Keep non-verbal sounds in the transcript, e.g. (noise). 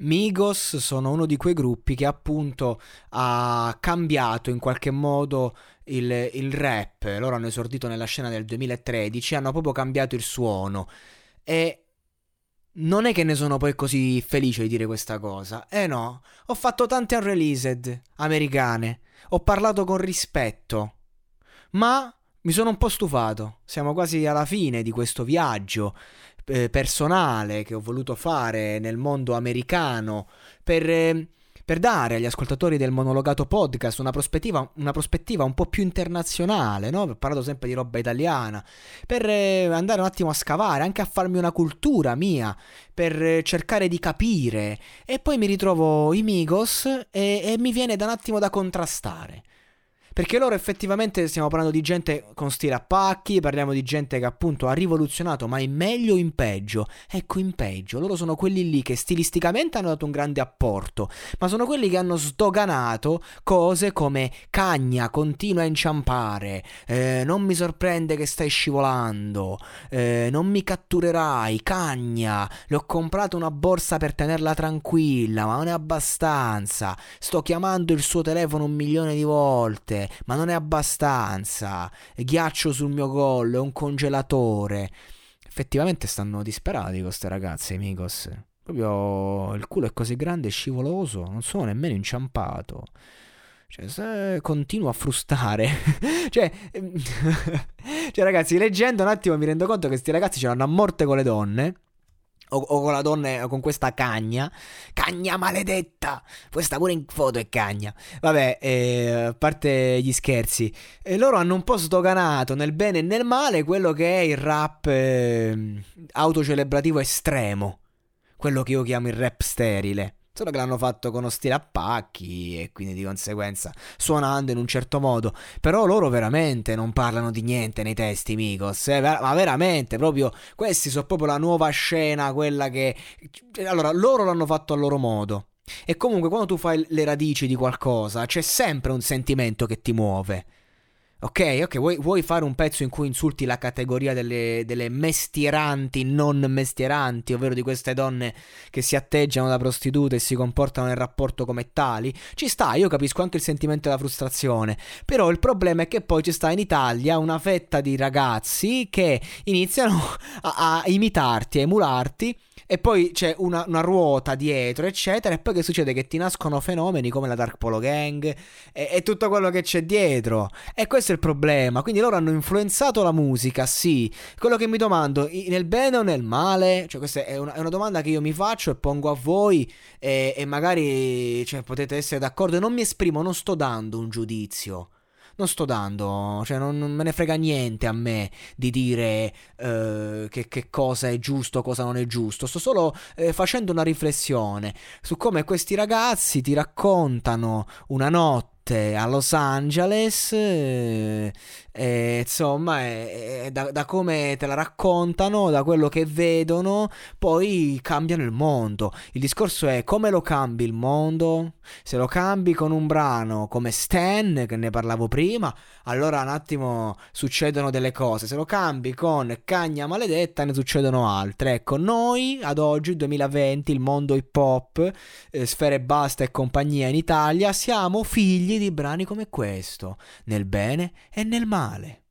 Migos sono uno di quei gruppi che appunto ha cambiato in qualche modo il, il rap. Loro hanno esordito nella scena del 2013, hanno proprio cambiato il suono. E non è che ne sono poi così felice di dire questa cosa. Eh no, ho fatto tante unreleased americane, ho parlato con rispetto, ma mi sono un po' stufato. Siamo quasi alla fine di questo viaggio eh, personale che ho voluto fare nel mondo americano per... Eh, per dare agli ascoltatori del monologato podcast una prospettiva, una prospettiva un po' più internazionale, no? Ho parlato sempre di roba italiana, per eh, andare un attimo a scavare, anche a farmi una cultura mia, per eh, cercare di capire. E poi mi ritrovo i Migos e, e mi viene da un attimo da contrastare. Perché loro effettivamente stiamo parlando di gente con stile a pacchi, parliamo di gente che appunto ha rivoluzionato, ma in meglio o in peggio? Ecco, in peggio. Loro sono quelli lì che stilisticamente hanno dato un grande apporto, ma sono quelli che hanno sdoganato cose come cagna, continua a inciampare, eh, non mi sorprende che stai scivolando, eh, non mi catturerai, cagna, le ho comprato una borsa per tenerla tranquilla, ma non è abbastanza, sto chiamando il suo telefono un milione di volte ma non è abbastanza. Ghiaccio sul mio collo, è un congelatore. Effettivamente stanno disperati queste ragazze, Migos. Proprio il culo è così grande e scivoloso, non sono nemmeno inciampato. Cioè, se continuo a frustare. (laughs) cioè, (laughs) cioè, ragazzi, leggendo un attimo mi rendo conto che questi ragazzi ce l'hanno a morte con le donne o, o, con la donna con questa cagna. Cagna maledetta! Questa pure in foto è cagna. Vabbè, eh, a parte gli scherzi, eh, loro hanno un po' sdoganato nel bene e nel male quello che è il rap eh, autocelebrativo estremo. Quello che io chiamo il rap sterile. Solo che l'hanno fatto con uno stile a pacchi e quindi di conseguenza suonando in un certo modo. Però loro veramente non parlano di niente nei testi, Migos. Eh? Ma veramente, proprio questi sono proprio la nuova scena, quella che... Allora, loro l'hanno fatto a loro modo. E comunque quando tu fai le radici di qualcosa, c'è sempre un sentimento che ti muove. Ok, ok, vuoi, vuoi, fare un pezzo in cui insulti la categoria delle, delle, mestieranti, non mestieranti, ovvero di queste donne che si atteggiano da prostitute e si comportano nel rapporto come tali? Ci sta, io capisco anche il sentimento della frustrazione, però il problema è che poi ci sta in Italia una fetta di ragazzi che iniziano (laughs) a, a imitarti, a emularti e poi c'è una, una, ruota dietro, eccetera. E poi che succede? Che ti nascono fenomeni come la Dark Polo Gang e, e, tutto quello che c'è dietro. E questo è il problema. Quindi loro hanno influenzato la musica, sì. Quello che mi domando, nel bene o nel male? Cioè, questa è una, è una domanda che io mi faccio e pongo a voi. E, e magari cioè, potete essere d'accordo. Non mi esprimo, non sto dando un giudizio non sto dando, cioè non, non me ne frega niente a me di dire uh, che, che, cosa è giusto, cosa non è giusto. Sto solo eh, facendo una riflessione su come questi ragazzi ti raccontano una notte notte a Los Angeles, eh, eh, insomma, eh, da, da, come te la raccontano, da quello che vedono, poi cambiano il mondo. Il discorso è come lo cambi il mondo? Se lo cambi con un brano come Stan, che ne parlavo prima, allora un attimo succedono delle cose. Se lo cambi con Cagna Maledetta, ne succedono altre. Ecco, noi ad oggi, 2020, il mondo hip hop, eh, Sfere Basta e compagnia in Italia, siamo figli di brani come questo, nel bene e nel male.